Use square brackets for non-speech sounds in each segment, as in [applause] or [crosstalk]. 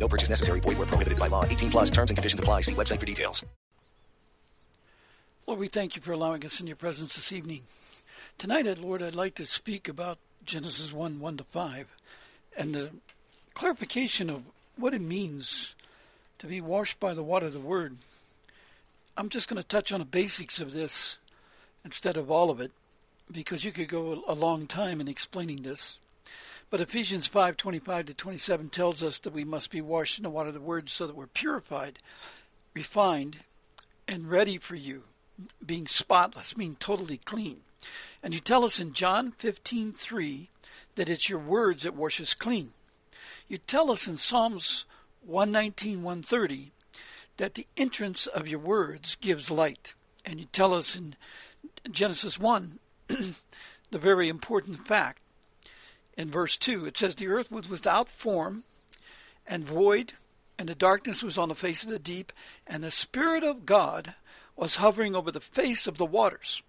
No purchase necessary. Void where prohibited by law. 18 plus terms and conditions apply. See website for details. Lord, we thank you for allowing us in your presence this evening. Tonight, Lord, I'd like to speak about Genesis 1 1 to 5 and the clarification of what it means to be washed by the water of the Word. I'm just going to touch on the basics of this instead of all of it because you could go a long time in explaining this. But Ephesians 5:25 to 27 tells us that we must be washed in the water of the word so that we're purified, refined, and ready for you, being spotless, being totally clean. And you tell us in John 15:3 that it's your words that wash us clean. You tell us in Psalms 119 130 that the entrance of your words gives light. And you tell us in Genesis 1 [clears throat] the very important fact in verse 2. It says, The earth was without form and void, and the darkness was on the face of the deep, and the Spirit of God was hovering over the face of the waters.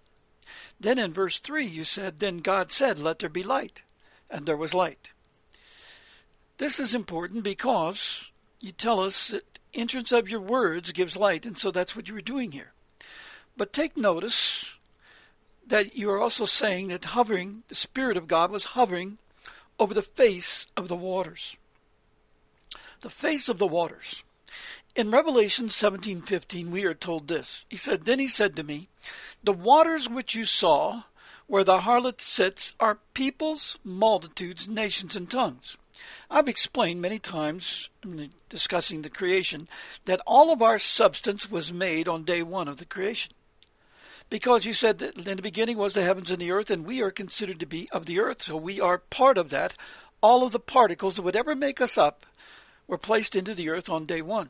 Then in verse 3, you said, Then God said, Let there be light, and there was light. This is important because you tell us that entrance of your words gives light, and so that's what you were doing here. But take notice that you are also saying that hovering, the Spirit of God was hovering over the face of the waters. The face of the waters. In Revelation 17:15 we are told this. He said, "Then he said to me, the waters which you saw where the harlot sits are peoples, multitudes, nations and tongues." I've explained many times in discussing the creation that all of our substance was made on day 1 of the creation because you said that in the beginning was the heavens and the earth, and we are considered to be of the earth, so we are part of that. All of the particles that would ever make us up were placed into the earth on day one,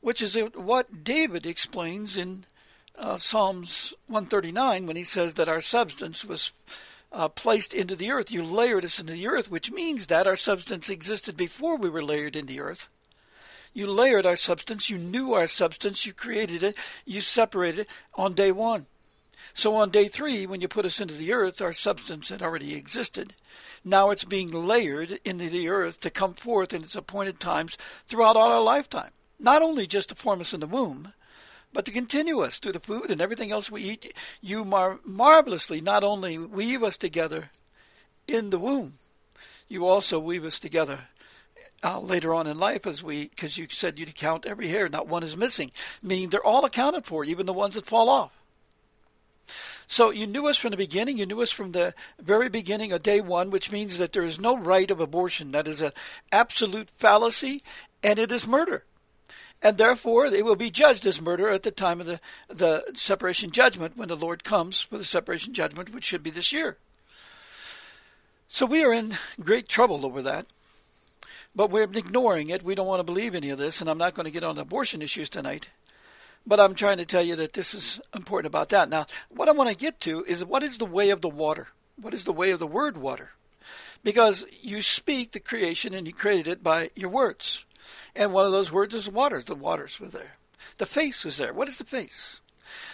which is what David explains in uh, Psalms 139 when he says that our substance was uh, placed into the earth. You layered us into the earth, which means that our substance existed before we were layered in the earth. You layered our substance. You knew our substance. You created it. You separated it on day one. So on day three, when you put us into the earth, our substance had already existed. Now it's being layered into the earth to come forth in its appointed times throughout all our lifetime. Not only just to form us in the womb, but to continue us through the food and everything else we eat. You mar- marvelously not only weave us together in the womb, you also weave us together uh, later on in life as we because you said you'd count every hair not one is missing meaning they're all accounted for even the ones that fall off. So you knew us from the beginning. You knew us from the very beginning of day one which means that there is no right of abortion. That is an absolute fallacy and it is murder. And therefore they will be judged as murder at the time of the, the separation judgment when the lord comes for the separation judgment which should be this year. So we are in great trouble over that but we're ignoring it. We don't want to believe any of this, and I'm not going to get on abortion issues tonight. But I'm trying to tell you that this is important about that. Now, what I want to get to is what is the way of the water? What is the way of the word water? Because you speak the creation and you created it by your words. And one of those words is waters. The waters were there. The face was there. What is the face?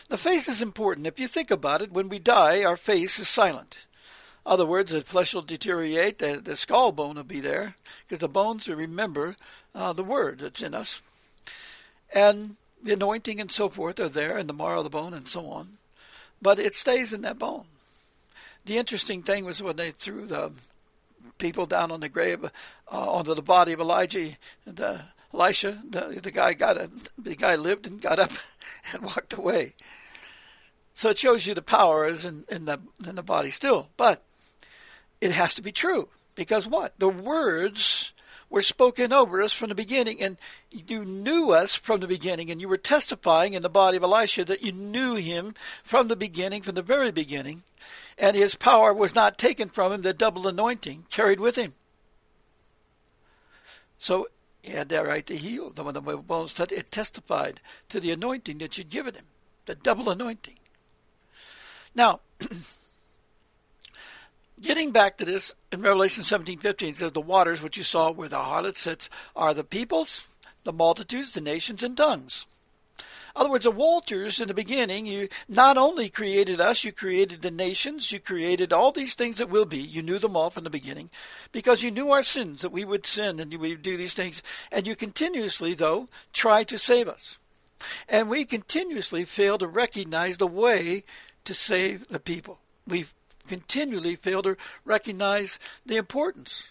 The face is important. If you think about it, when we die, our face is silent. Other words, the flesh will deteriorate, the, the skull bone will be there, because the bones will remember uh, the word that's in us. And the anointing and so forth are there, and the marrow of the bone and so on. But it stays in that bone. The interesting thing was when they threw the people down on the grave, uh, onto the body of Elijah, the Elisha, the, the guy got a, the guy lived and got up [laughs] and walked away. So it shows you the power is in, in the in the body still. But it has to be true. Because what? The words were spoken over us from the beginning, and you knew us from the beginning, and you were testifying in the body of Elisha that you knew him from the beginning, from the very beginning, and his power was not taken from him, the double anointing carried with him. So He had that right to heal. The bones touched, it testified to the anointing that you'd given him, the double anointing. Now, [clears throat] getting back to this, in Revelation 17:15 it says, "The waters which you saw where the harlot sits are the peoples, the multitudes, the nations, and tongues." In other words, the Walters in the beginning, you not only created us, you created the nations, you created all these things that will be. You knew them all from the beginning because you knew our sins, that we would sin and we would do these things. And you continuously, though, try to save us. And we continuously fail to recognize the way to save the people. We continually fail to recognize the importance,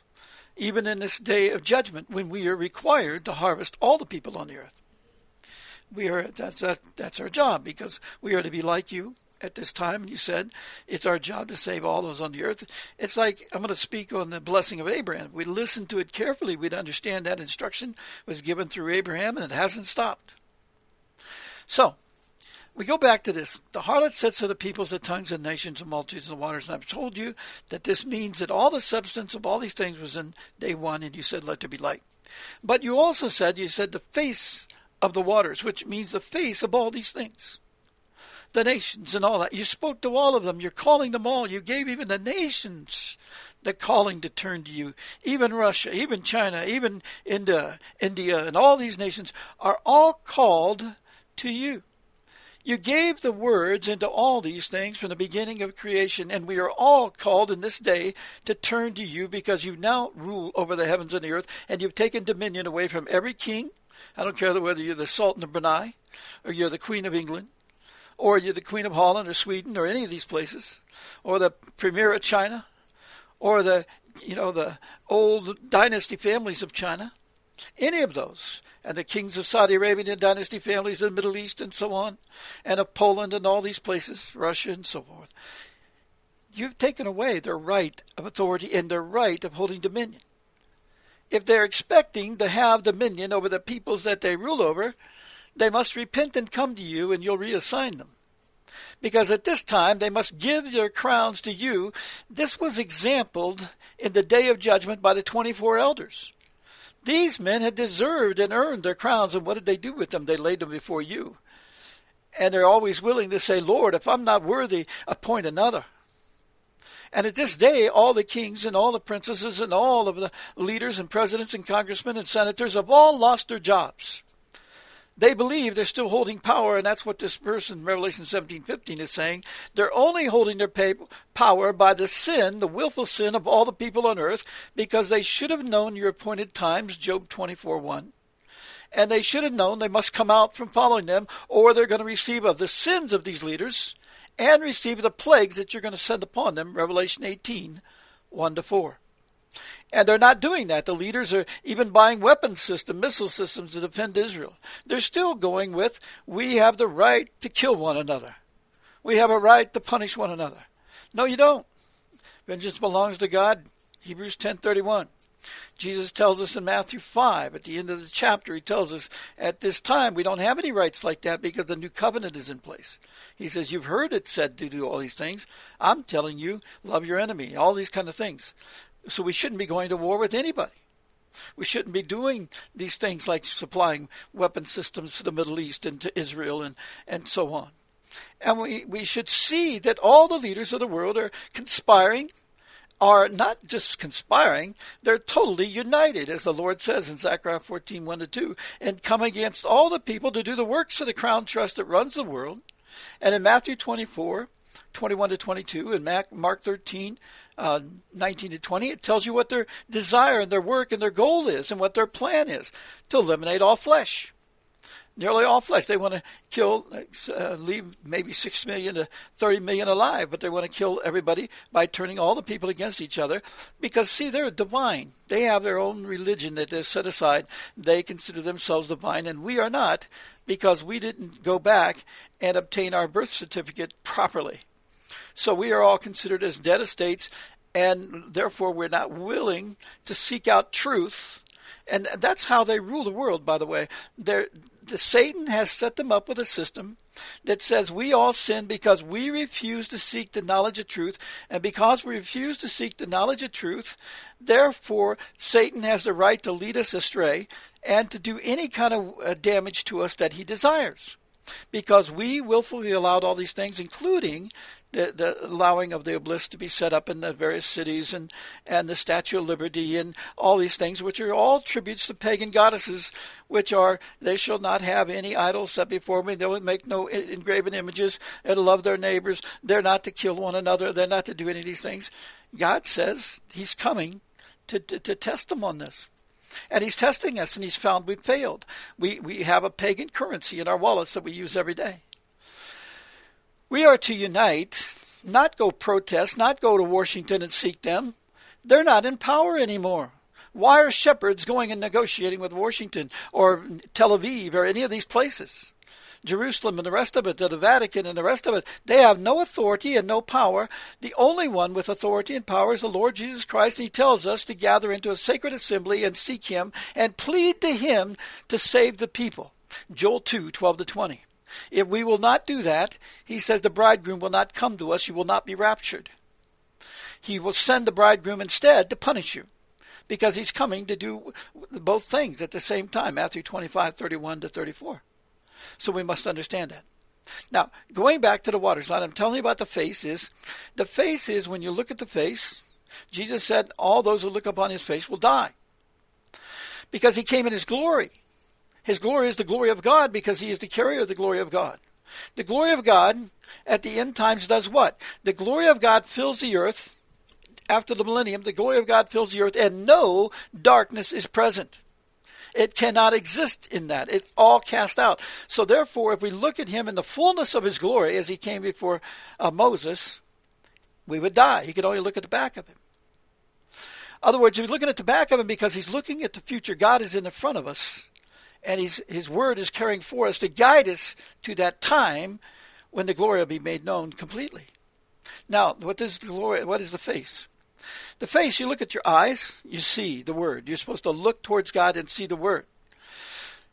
even in this day of judgment when we are required to harvest all the people on the earth we are that's that, that's our job because we are to be like you at this time. And you said it's our job to save all those on the earth. It's like I'm going to speak on the blessing of Abraham. If we listen to it carefully, we'd understand that instruction was given through Abraham, and it hasn't stopped. So we go back to this. The harlot sits to the peoples, the tongues, and nations, and multitudes, and waters. And I've told you that this means that all the substance of all these things was in day one, and you said, let there be light. But you also said, you said the face of the waters, which means the face of all these things. The nations and all that. You spoke to all of them. You're calling them all. You gave even the nations the calling to turn to you. Even Russia, even China, even India, India, and all these nations are all called to you. You gave the words into all these things from the beginning of creation, and we are all called in this day to turn to you because you now rule over the heavens and the earth, and you've taken dominion away from every king, I don't care whether you're the Sultan of Brunei, or you're the Queen of England, or you're the Queen of Holland or Sweden or any of these places, or the Premier of China, or the you know the old dynasty families of China, any of those, and the kings of Saudi Arabia and dynasty families in the Middle East and so on, and of Poland and all these places, Russia and so forth. You've taken away their right of authority and their right of holding dominion if they're expecting to have dominion over the peoples that they rule over, they must repent and come to you, and you'll reassign them. Because at this time they must give their crowns to you. This was exampled in the day of judgment by the 24 elders. These men had deserved and earned their crowns, and what did they do with them? They laid them before you. And they're always willing to say, Lord, if I'm not worthy, appoint another. And at this day, all the kings and all the princesses and all of the leaders and presidents and congressmen and senators have all lost their jobs. They believe they're still holding power, and that's what this verse in Revelation 17:15 is saying. They're only holding their power by the sin, the willful sin of all the people on earth, because they should have known your appointed times, Job 24:1 and they should have known they must come out from following them, or they're going to receive of the sins of these leaders and receive the plagues that you're going to send upon them, Revelation 18, 1 to 4. And they're not doing that. The leaders are even buying weapon systems, missile systems to defend Israel. They're still going with, we have the right to kill one another. We have a right to punish one another. No, you don't. Vengeance belongs to God. Hebrews 10:31. Jesus tells us in Matthew 5, at the end of the chapter, he tells us at this time we don't have any rights like that because the new covenant is in place. He says, You've heard it said to do all these things. I'm telling you, love your enemy, all these kind of things. So we shouldn't be going to war with anybody. We shouldn't be doing these things like supplying weapon systems to the Middle East and to Israel and, and so on. And we, we should see that all the leaders of the world are conspiring are not just conspiring, they're totally united, as the Lord says in Zechariah 14, 1 to 2, and come against all the people to do the works of the crown trust that runs the world. And in Matthew 24, 21 to 22, and Mark 13, uh, 19 to 20, it tells you what their desire and their work and their goal is and what their plan is to eliminate all flesh nearly all flesh. They want to kill, uh, leave maybe 6 million to 30 million alive, but they want to kill everybody by turning all the people against each other because, see, they're divine. They have their own religion that they set aside. They consider themselves divine, and we are not because we didn't go back and obtain our birth certificate properly. So we are all considered as dead estates, and therefore we're not willing to seek out truth and that's how they rule the world, by the way. They're, the Satan has set them up with a system that says we all sin because we refuse to seek the knowledge of truth, and because we refuse to seek the knowledge of truth, therefore Satan has the right to lead us astray and to do any kind of uh, damage to us that he desires. Because we willfully allowed all these things, including the, the allowing of the obelisk to be set up in the various cities and, and the Statue of Liberty and all these things, which are all tributes to pagan goddesses, which are, they shall not have any idols set before me, they will make no engraven images, they're to love their neighbors, they're not to kill one another, they're not to do any of these things. God says He's coming to, to, to test them on this. And he's testing us, and he's found we've failed. We, we have a pagan currency in our wallets that we use every day. We are to unite, not go protest, not go to Washington and seek them. They're not in power anymore. Why are shepherds going and negotiating with Washington or Tel Aviv or any of these places? Jerusalem and the rest of it, to the Vatican and the rest of it, they have no authority and no power. The only one with authority and power is the Lord Jesus Christ. He tells us to gather into a sacred assembly and seek him and plead to him to save the people. Joel 2, 12 to 20. If we will not do that, he says the bridegroom will not come to us, you will not be raptured. He will send the bridegroom instead to punish you because he's coming to do both things at the same time. Matthew 25, 31 to 34. So we must understand that. Now, going back to the water slide, I'm telling you about the face is the face is when you look at the face, Jesus said, All those who look upon his face will die. Because he came in his glory. His glory is the glory of God because he is the carrier of the glory of God. The glory of God at the end times does what? The glory of God fills the earth after the millennium. The glory of God fills the earth, and no darkness is present. It cannot exist in that. It's all cast out. So, therefore, if we look at him in the fullness of his glory as he came before uh, Moses, we would die. He could only look at the back of him. other words, he's looking at the back of him because he's looking at the future. God is in the front of us and his word is carrying for us to guide us to that time when the glory will be made known completely. Now, what is the glory? What is the face? The face, you look at your eyes, you see the word. You're supposed to look towards God and see the word.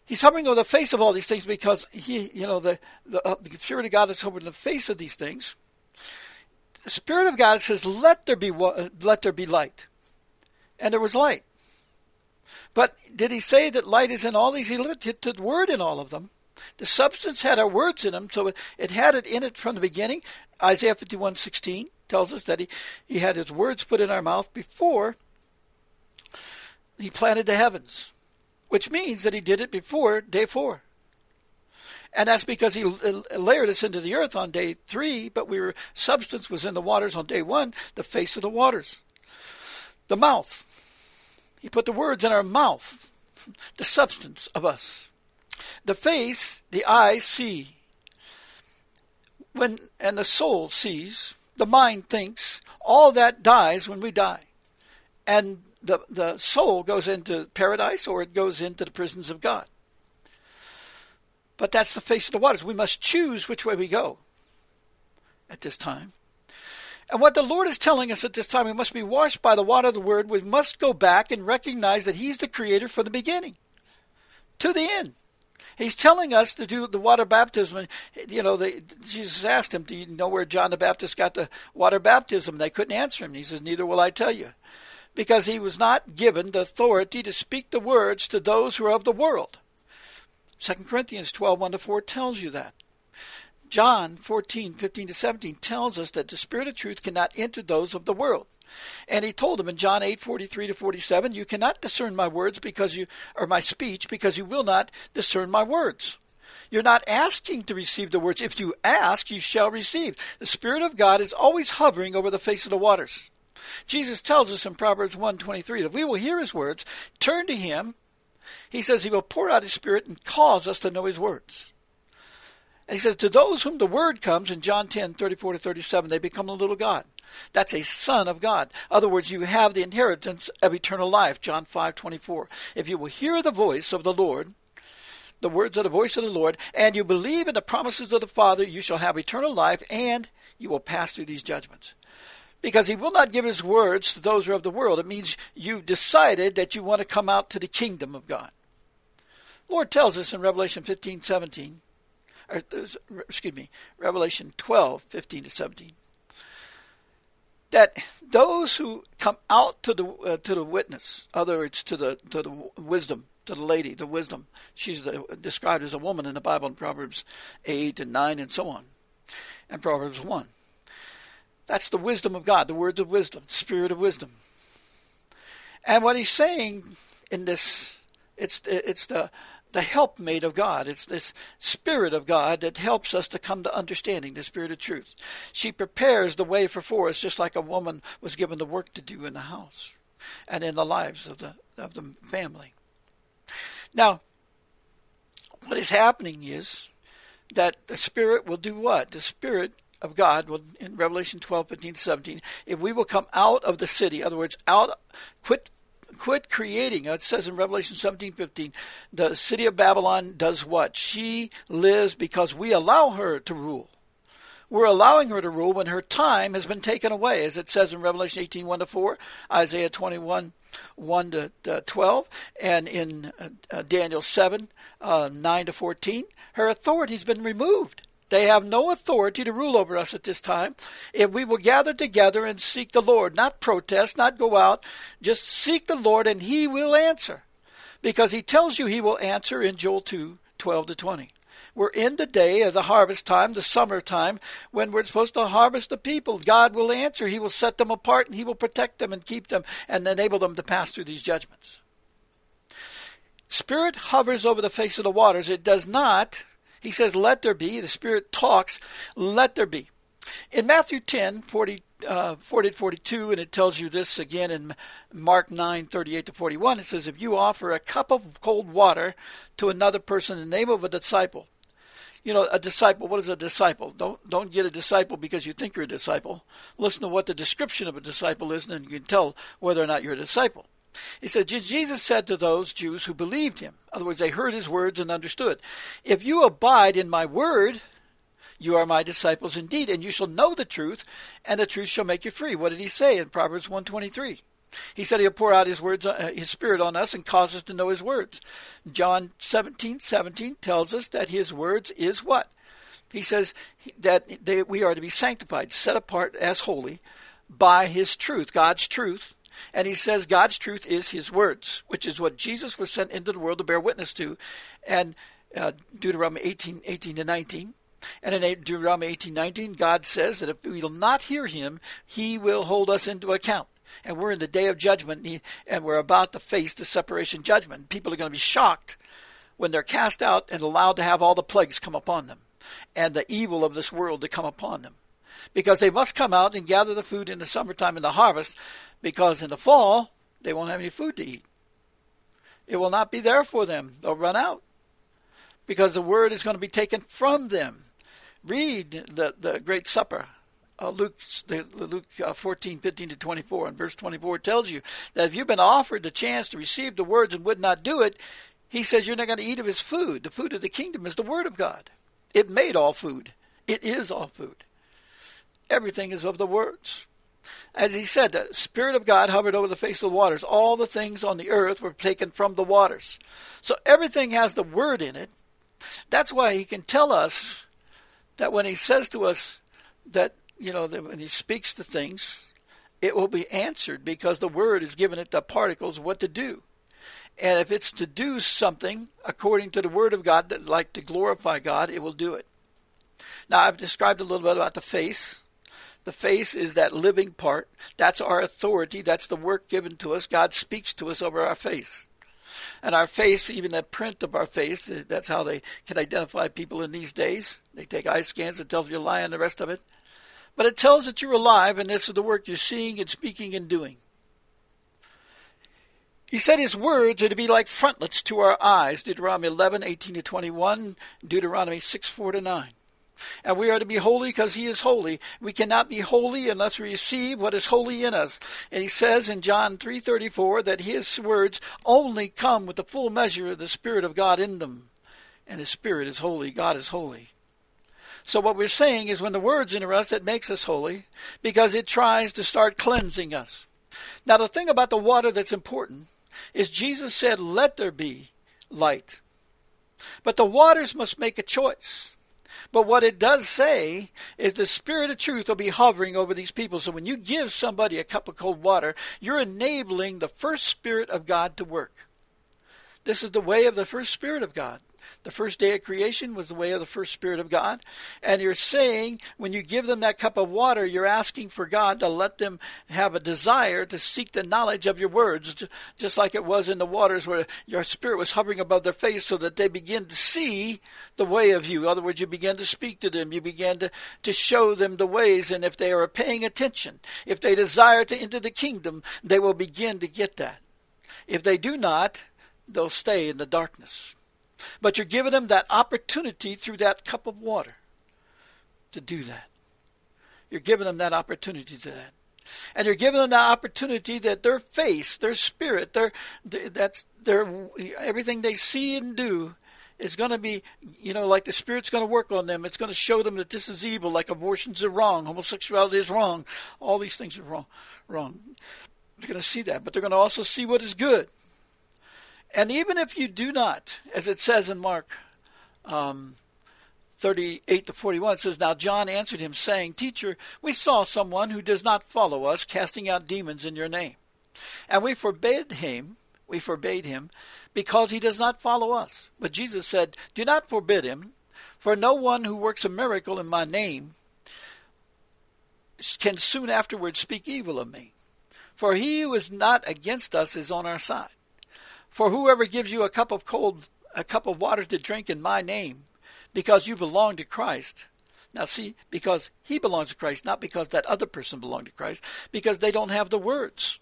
He's hovering over the face of all these things because he, you know, the the, uh, the Spirit of God is hovering the face of these things. The Spirit of God says, "Let there be let there be light," and there was light. But did he say that light is in all these? He looked the word in all of them. The substance had our words in them, so it had it in it from the beginning. Isaiah 51:16 tells us that he, he had his words put in our mouth before he planted the heavens, which means that he did it before day four. And that's because he layered us into the earth on day three, but we were substance was in the waters on day one, the face of the waters. The mouth. He put the words in our mouth, [laughs] the substance of us. The face, the eyes see. When and the soul sees, the mind thinks, all that dies when we die. And the the soul goes into paradise or it goes into the prisons of God. But that's the face of the waters. We must choose which way we go at this time. And what the Lord is telling us at this time, we must be washed by the water of the Word. We must go back and recognize that He's the Creator from the beginning to the end. He's telling us to do the water baptism. You know, the, Jesus asked him, Do you know where John the Baptist got the water baptism? They couldn't answer him. He says, Neither will I tell you. Because he was not given the authority to speak the words to those who are of the world. 2 Corinthians 12 1 to 4 tells you that. John 14, 15 to 17 tells us that the Spirit of truth cannot enter those of the world. And he told them in John 8, 43 to 47, You cannot discern my words because you, or my speech because you will not discern my words. You're not asking to receive the words. If you ask, you shall receive. The Spirit of God is always hovering over the face of the waters. Jesus tells us in Proverbs 1:23 that we will hear his words, turn to him. He says he will pour out his spirit and cause us to know his words. And he says, To those whom the word comes, in John 10, 34 to 37, they become a little God. That's a son of God. In other words, you have the inheritance of eternal life, John 5, 24. If you will hear the voice of the Lord, the words of the voice of the Lord, and you believe in the promises of the Father, you shall have eternal life, and you will pass through these judgments. Because he will not give his words to those who are of the world. It means you've decided that you want to come out to the kingdom of God. Lord tells us in Revelation 15, 17, or, uh, excuse me, Revelation 12, 15 to 17, that those who come out to the uh, to the witness, other words, to the to the wisdom, to the lady, the wisdom, she's the, described as a woman in the Bible in Proverbs 8 and 9 and so on, and Proverbs 1. That's the wisdom of God, the words of wisdom, spirit of wisdom. And what he's saying in this, it's it's the the helpmate of God. It's this Spirit of God that helps us to come to understanding the Spirit of truth. She prepares the way for us, just like a woman was given the work to do in the house and in the lives of the of the family. Now, what is happening is that the Spirit will do what? The Spirit of God will, in Revelation 12, 15, 17, if we will come out of the city, other words, out, quit quit creating. It says in Revelation 17:15, the city of Babylon does what? She lives because we allow her to rule. We're allowing her to rule when her time has been taken away, as it says in Revelation 18, 1 to 4, Isaiah 21, 1 to 12, and in uh, uh, Daniel 7, uh, 9 to 14. Her authority's been removed. They have no authority to rule over us at this time. If we will gather together and seek the Lord, not protest, not go out, just seek the Lord and He will answer. Because He tells you He will answer in Joel 2 12 to 20. We're in the day of the harvest time, the summer time, when we're supposed to harvest the people. God will answer. He will set them apart and He will protect them and keep them and enable them to pass through these judgments. Spirit hovers over the face of the waters. It does not he says, Let there be. The Spirit talks, let there be. In Matthew 10, 40, uh, 40 to 42, and it tells you this again in Mark 9, 38 to 41, it says, If you offer a cup of cold water to another person in the name of a disciple, you know, a disciple, what is a disciple? Don't don't get a disciple because you think you're a disciple. Listen to what the description of a disciple is, and you can tell whether or not you're a disciple. He said, Jesus said to those Jews who believed him, in other words, they heard his words and understood, If you abide in my word, you are my disciples indeed, and you shall know the truth, and the truth shall make you free. What did he say in Proverbs 123? He said he'll pour out his words, uh, his spirit on us and cause us to know his words. John 17, 17 tells us that his words is what? He says that they, we are to be sanctified, set apart as holy by his truth, God's truth, and he says God's truth is his words, which is what Jesus was sent into the world to bear witness to. And uh, Deuteronomy 18, 18 to 19. And in Deuteronomy 18, 19, God says that if we will not hear him, he will hold us into account. And we're in the day of judgment, and we're about to face the separation judgment. People are going to be shocked when they're cast out and allowed to have all the plagues come upon them and the evil of this world to come upon them. Because they must come out and gather the food in the summertime in the harvest, because in the fall they won't have any food to eat. It will not be there for them. They'll run out because the word is going to be taken from them. Read the, the Great Supper. Uh, Luke, the, Luke uh, 14, 15 to 24, and verse 24 tells you that if you've been offered the chance to receive the words and would not do it, he says you're not going to eat of his food. The food of the kingdom is the word of God. It made all food. It is all food. Everything is of the words. As he said, the Spirit of God hovered over the face of the waters. All the things on the earth were taken from the waters. So everything has the Word in it. That's why he can tell us that when he says to us that, you know, that when he speaks to things, it will be answered because the Word is given it the particles what to do. And if it's to do something according to the Word of God, that like to glorify God, it will do it. Now, I've described a little bit about the face. The face is that living part. That's our authority. That's the work given to us. God speaks to us over our face. And our face, even the print of our face, uh, that's how they can identify people in these days. They take eye scans and tell if you're lying, the rest of it. But it tells that you're alive, and this is the work you're seeing and speaking and doing. He said his words are to be like frontlets to our eyes, Deuteronomy 11, 18 to 21, Deuteronomy 6, 4 to 9 and we are to be holy because he is holy. We cannot be holy unless we receive what is holy in us. And he says in John 3:34 that his words only come with the full measure of the spirit of God in them. And his spirit is holy, God is holy. So what we're saying is when the word's in us it makes us holy because it tries to start cleansing us. Now the thing about the water that's important is Jesus said let there be light. But the waters must make a choice. But what it does say is the Spirit of truth will be hovering over these people. So when you give somebody a cup of cold water, you're enabling the first Spirit of God to work. This is the way of the first Spirit of God. The first day of creation was the way of the first Spirit of God. And you're saying, when you give them that cup of water, you're asking for God to let them have a desire to seek the knowledge of your words, just like it was in the waters where your Spirit was hovering above their face so that they begin to see the way of you. In other words, you begin to speak to them. You begin to, to show them the ways. And if they are paying attention, if they desire to enter the kingdom, they will begin to get that. If they do not, they'll stay in the darkness. But you're giving them that opportunity through that cup of water to do that. You're giving them that opportunity to that. And you're giving them that opportunity that their face, their spirit, their that's their everything they see and do is going to be, you know, like the Spirit's going to work on them. It's going to show them that this is evil, like abortions are wrong, homosexuality is wrong, all these things are wrong. Wrong. They're going to see that, but they're going to also see what is good. And even if you do not, as it says in Mark um, 38 to 41, it says, Now John answered him, saying, Teacher, we saw someone who does not follow us casting out demons in your name. And we forbade him, we forbade him, because he does not follow us. But Jesus said, Do not forbid him, for no one who works a miracle in my name can soon afterwards speak evil of me. For he who is not against us is on our side. For whoever gives you a cup of cold a cup of water to drink in my name, because you belong to Christ. Now see, because he belongs to Christ, not because that other person belonged to Christ, because they don't have the words.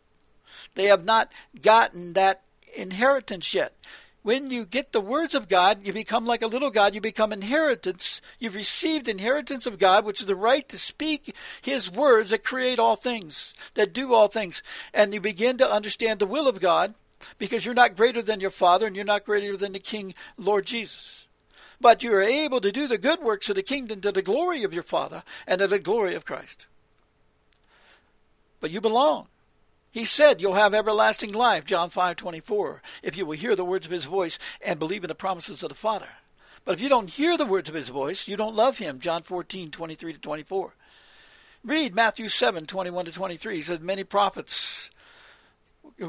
They have not gotten that inheritance yet. When you get the words of God, you become like a little God. You become inheritance. You've received inheritance of God, which is the right to speak His words that create all things, that do all things. And you begin to understand the will of God because you're not greater than your Father and you're not greater than the King, Lord Jesus. But you are able to do the good works of the kingdom to the glory of your Father and to the glory of Christ. But you belong. He said you'll have everlasting life, John 5:24, if you will hear the words of his voice and believe in the promises of the Father. But if you don't hear the words of his voice, you don't love him, John 14:23 to 24. Read Matthew 7:21 to 23. He says many prophets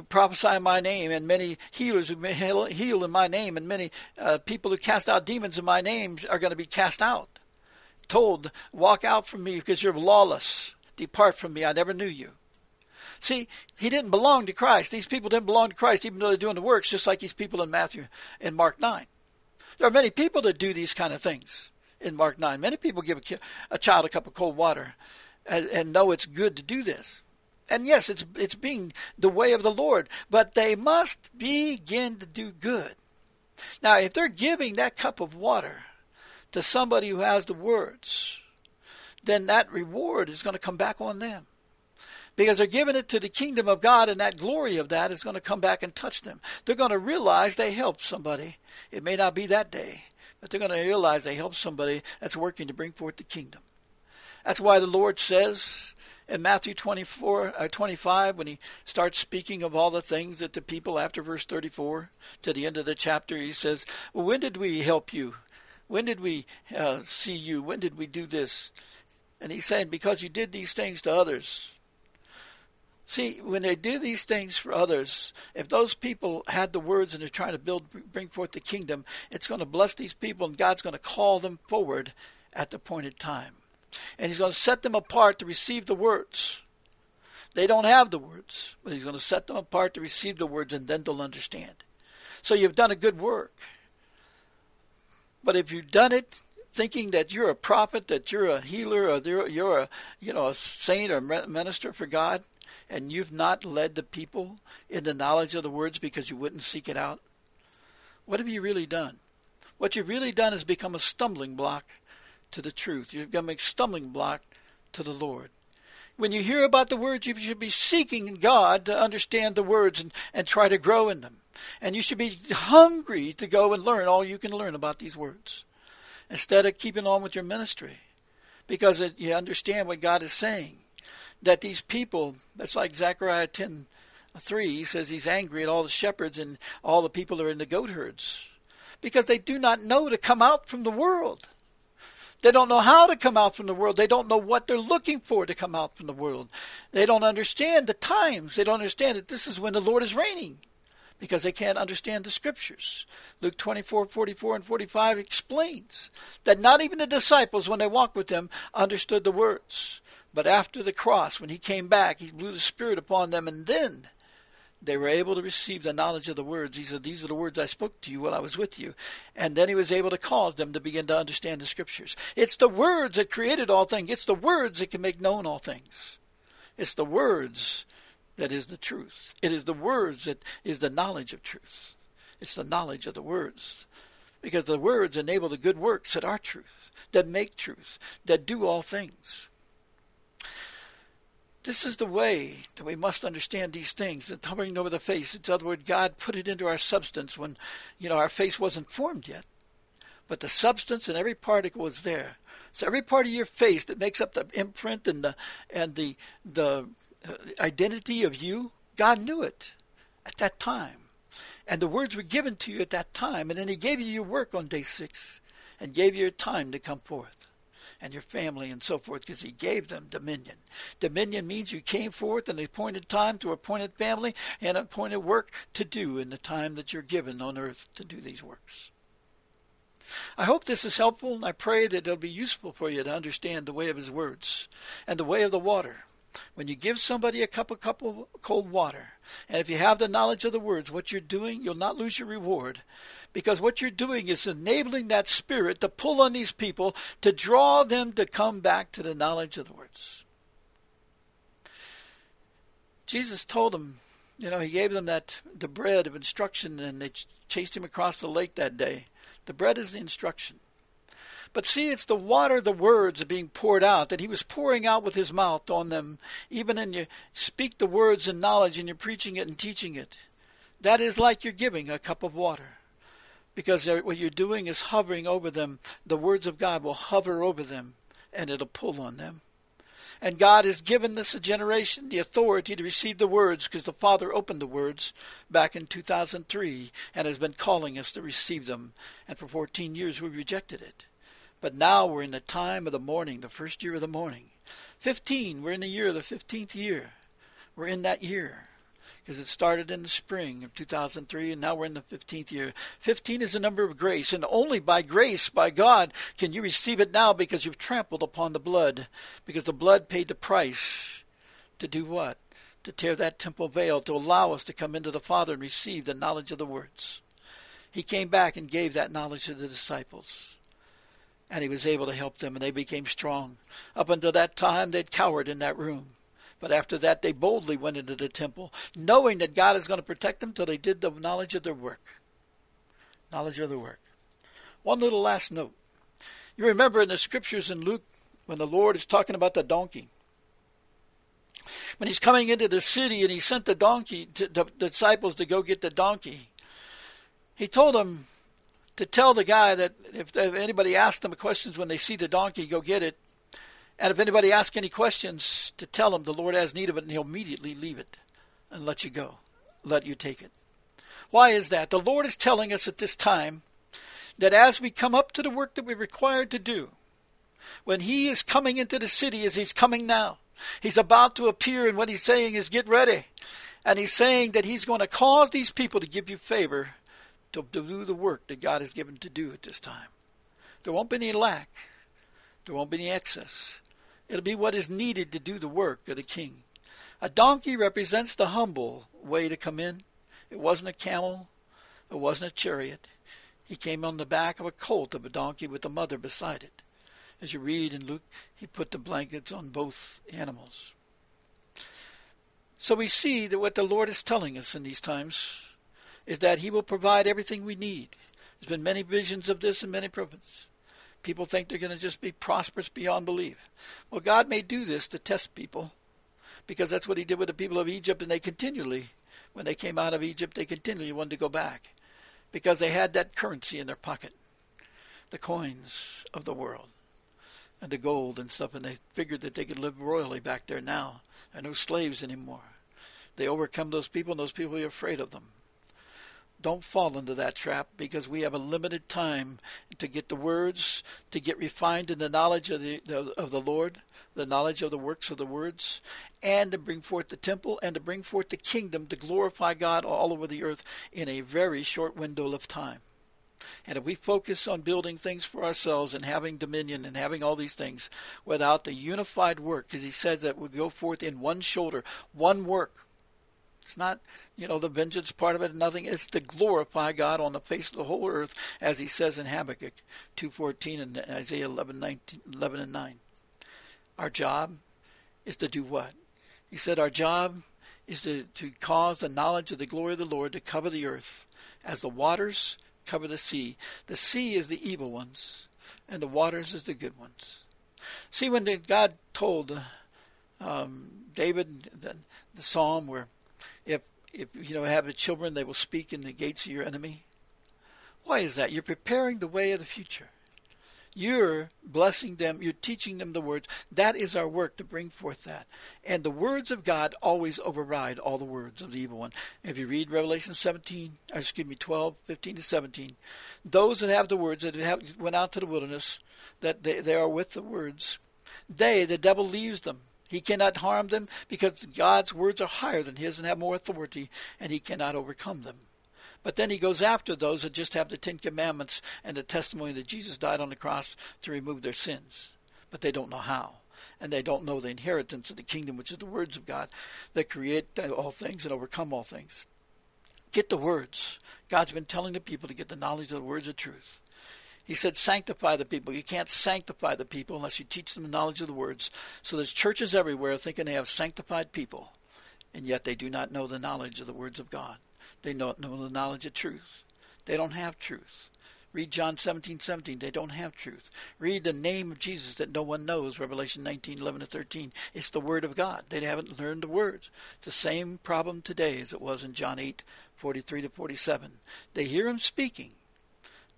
prophesy in my name, and many healers who heal in my name, and many uh, people who cast out demons in my name are going to be cast out. Told, walk out from me because you're lawless. Depart from me, I never knew you. See, he didn't belong to Christ. These people didn't belong to Christ, even though they're doing the works, just like these people in Matthew and Mark 9. There are many people that do these kind of things in Mark 9. Many people give a, a child a cup of cold water and, and know it's good to do this. And yes, it's it's being the way of the Lord, but they must begin to do good. Now, if they're giving that cup of water to somebody who has the words, then that reward is going to come back on them. Because they're giving it to the kingdom of God, and that glory of that is going to come back and touch them. They're going to realize they helped somebody. It may not be that day, but they're going to realize they helped somebody that's working to bring forth the kingdom. That's why the Lord says in Matthew 24, uh, 25, when he starts speaking of all the things that the people after verse 34 to the end of the chapter, he says, well, When did we help you? When did we uh, see you? When did we do this? And he's saying, Because you did these things to others. See, when they do these things for others, if those people had the words and they're trying to build, bring forth the kingdom, it's going to bless these people and God's going to call them forward at the appointed time. And he's going to set them apart to receive the words. They don't have the words, but he's going to set them apart to receive the words, and then they'll understand. So you've done a good work. But if you've done it thinking that you're a prophet, that you're a healer, or you're a you know a saint or minister for God, and you've not led the people in the knowledge of the words because you wouldn't seek it out, what have you really done? What you've really done is become a stumbling block to the truth. You're become a stumbling block to the Lord. When you hear about the words, you should be seeking God to understand the words and, and try to grow in them. And you should be hungry to go and learn all you can learn about these words instead of keeping on with your ministry because it, you understand what God is saying. That these people, that's like Zechariah 10 3, he says he's angry at all the shepherds and all the people that are in the goat herds Because they do not know to come out from the world. They don't know how to come out from the world. They don't know what they're looking for to come out from the world. They don't understand the times. They don't understand that this is when the Lord is reigning because they can't understand the scriptures. Luke 24, 44, and 45 explains that not even the disciples, when they walked with him, understood the words. But after the cross, when he came back, he blew the Spirit upon them, and then they were able to receive the knowledge of the words. He said, These are the words I spoke to you while I was with you. And then he was able to cause them to begin to understand the scriptures. It's the words that created all things, it's the words that can make known all things. It's the words that is the truth. It is the words that is the knowledge of truth. It's the knowledge of the words. Because the words enable the good works that are truth, that make truth, that do all things. This is the way that we must understand these things. The hovering over the face. In other words, God put it into our substance when, you know, our face wasn't formed yet. But the substance and every particle was there. So every part of your face that makes up the imprint and the and the the uh, identity of you, God knew it at that time. And the words were given to you at that time. And then He gave you your work on day six and gave you your time to come forth and your family and so forth because He gave them dominion. Dominion means you came forth in appointed time to appointed family and appointed work to do in the time that you're given on earth to do these works. I hope this is helpful, and I pray that it'll be useful for you to understand the way of His words and the way of the water when you give somebody a cup of cup of cold water, and if you have the knowledge of the words, what you're doing, you'll not lose your reward. Because what you're doing is enabling that spirit to pull on these people to draw them to come back to the knowledge of the words. Jesus told them, you know, he gave them that the bread of instruction and they chased him across the lake that day. The bread is the instruction. But see, it's the water, the words are being poured out, that he was pouring out with his mouth on them, even in you speak the words and knowledge and you're preaching it and teaching it. That is like you're giving a cup of water. Because what you're doing is hovering over them. The words of God will hover over them and it'll pull on them. And God has given this generation the authority to receive the words because the Father opened the words back in 2003 and has been calling us to receive them. And for 14 years we rejected it. But now we're in the time of the morning, the first year of the morning. 15, we're in the year the 15th year. We're in that year because it started in the spring of 2003 and now we're in the 15th year. 15 is a number of grace and only by grace, by God, can you receive it now because you've trampled upon the blood. Because the blood paid the price to do what? To tear that temple veil, to allow us to come into the Father and receive the knowledge of the words. He came back and gave that knowledge to the disciples and he was able to help them, and they became strong. Up until that time, they'd cowered in that room. But after that, they boldly went into the temple, knowing that God is going to protect them till they did the knowledge of their work. Knowledge of their work. One little last note. You remember in the scriptures in Luke when the Lord is talking about the donkey. When he's coming into the city and he sent the donkey, to, the disciples to go get the donkey, he told them, to tell the guy that if, if anybody asks them questions when they see the donkey, go get it. And if anybody asks any questions, to tell him the Lord has need of it and he'll immediately leave it and let you go, let you take it. Why is that? The Lord is telling us at this time that as we come up to the work that we're required to do, when He is coming into the city as He's coming now, He's about to appear, and what He's saying is, Get ready. And He's saying that He's going to cause these people to give you favor to, to do the work that God has given to do at this time. There won't be any lack. There won't be any excess. It'll be what is needed to do the work of the king. A donkey represents the humble way to come in. It wasn't a camel. It wasn't a chariot. He came on the back of a colt of a donkey with a mother beside it. As you read in Luke, he put the blankets on both animals. So we see that what the Lord is telling us in these times is that He will provide everything we need. There's been many visions of this in many prophets. People think they're going to just be prosperous beyond belief. Well, God may do this to test people because that's what He did with the people of Egypt, and they continually, when they came out of Egypt, they continually wanted to go back because they had that currency in their pocket the coins of the world and the gold and stuff, and they figured that they could live royally back there now. There are no slaves anymore. They overcome those people, and those people are afraid of them. Don't fall into that trap because we have a limited time to get the words, to get refined in the knowledge of the of the Lord, the knowledge of the works of the words, and to bring forth the temple and to bring forth the kingdom to glorify God all over the earth in a very short window of time. And if we focus on building things for ourselves and having dominion and having all these things without the unified work, because he says that we go forth in one shoulder, one work, it's not, you know, the vengeance part of it, nothing. It's to glorify God on the face of the whole earth, as he says in Habakkuk 2.14 and Isaiah 11, 19, 11 and 9. Our job is to do what? He said our job is to, to cause the knowledge of the glory of the Lord to cover the earth as the waters cover the sea. The sea is the evil ones, and the waters is the good ones. See, when God told um, David the, the psalm where if if you know have the children, they will speak in the gates of your enemy. Why is that? You're preparing the way of the future. You're blessing them. You're teaching them the words. That is our work to bring forth that. And the words of God always override all the words of the evil one. If you read Revelation 17, or excuse me, 12, 15 to 17, those that have the words that have went out to the wilderness, that they, they are with the words, they, the devil leaves them he cannot harm them because God's words are higher than his and have more authority, and he cannot overcome them. But then he goes after those that just have the Ten Commandments and the testimony that Jesus died on the cross to remove their sins. But they don't know how. And they don't know the inheritance of the kingdom, which is the words of God that create all things and overcome all things. Get the words. God's been telling the people to get the knowledge of the words of truth. He said, sanctify the people. You can't sanctify the people unless you teach them the knowledge of the words. So there's churches everywhere thinking they have sanctified people, and yet they do not know the knowledge of the words of God. They don't know the knowledge of truth. They don't have truth. Read John 17, 17. They don't have truth. Read the name of Jesus that no one knows, Revelation 19, 11 to 13. It's the Word of God. They haven't learned the words. It's the same problem today as it was in John 8, 43 to 47. They hear him speaking,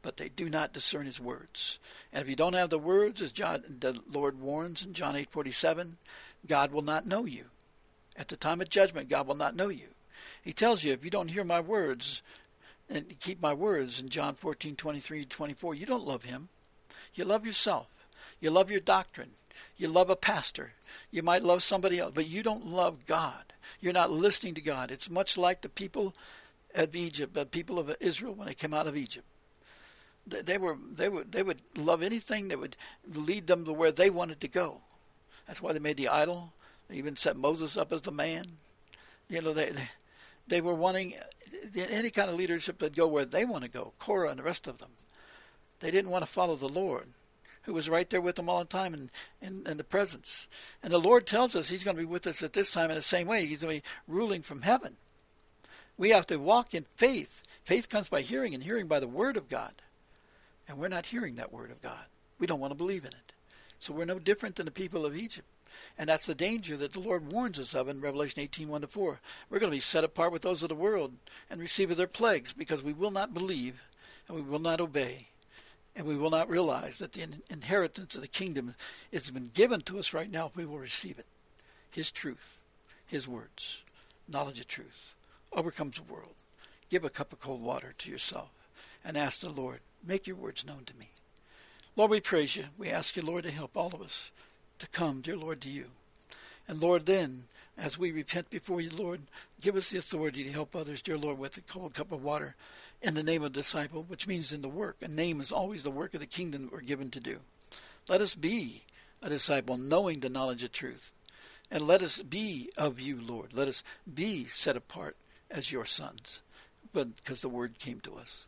but they do not discern his words. And if you don't have the words, as John, the Lord warns in John 8:47, God will not know you. At the time of judgment, God will not know you. He tells you, if you don't hear my words and keep my words in John 14:23 24, you don't love him. You love yourself. You love your doctrine. You love a pastor. You might love somebody else, but you don't love God. You're not listening to God. It's much like the people of Egypt, the people of Israel when they came out of Egypt they were they would they would love anything that would lead them to where they wanted to go. That's why they made the idol. They even set Moses up as the man. You know they they, were wanting any kind of leadership that go where they want to go. Korah and the rest of them. They didn't want to follow the Lord, who was right there with them all the time in, in, in the presence. And the Lord tells us He's going to be with us at this time in the same way. He's going to be ruling from heaven. We have to walk in faith. Faith comes by hearing, and hearing by the Word of God. And we're not hearing that word of God. We don't want to believe in it. So we're no different than the people of Egypt. And that's the danger that the Lord warns us of in Revelation 18 1 to 4. We're going to be set apart with those of the world and receive their plagues because we will not believe and we will not obey. And we will not realize that the inheritance of the kingdom has been given to us right now if we will receive it. His truth, His words, knowledge of truth, overcomes the world. Give a cup of cold water to yourself and ask the Lord Make your words known to me. Lord, we praise you. We ask you, Lord, to help all of us to come, dear Lord, to you. And Lord, then, as we repent before you, Lord, give us the authority to help others, dear Lord, with a cold cup of water in the name of disciple, which means in the work. A name is always the work of the kingdom that we're given to do. Let us be a disciple, knowing the knowledge of truth. And let us be of you, Lord. Let us be set apart as your sons, but because the word came to us.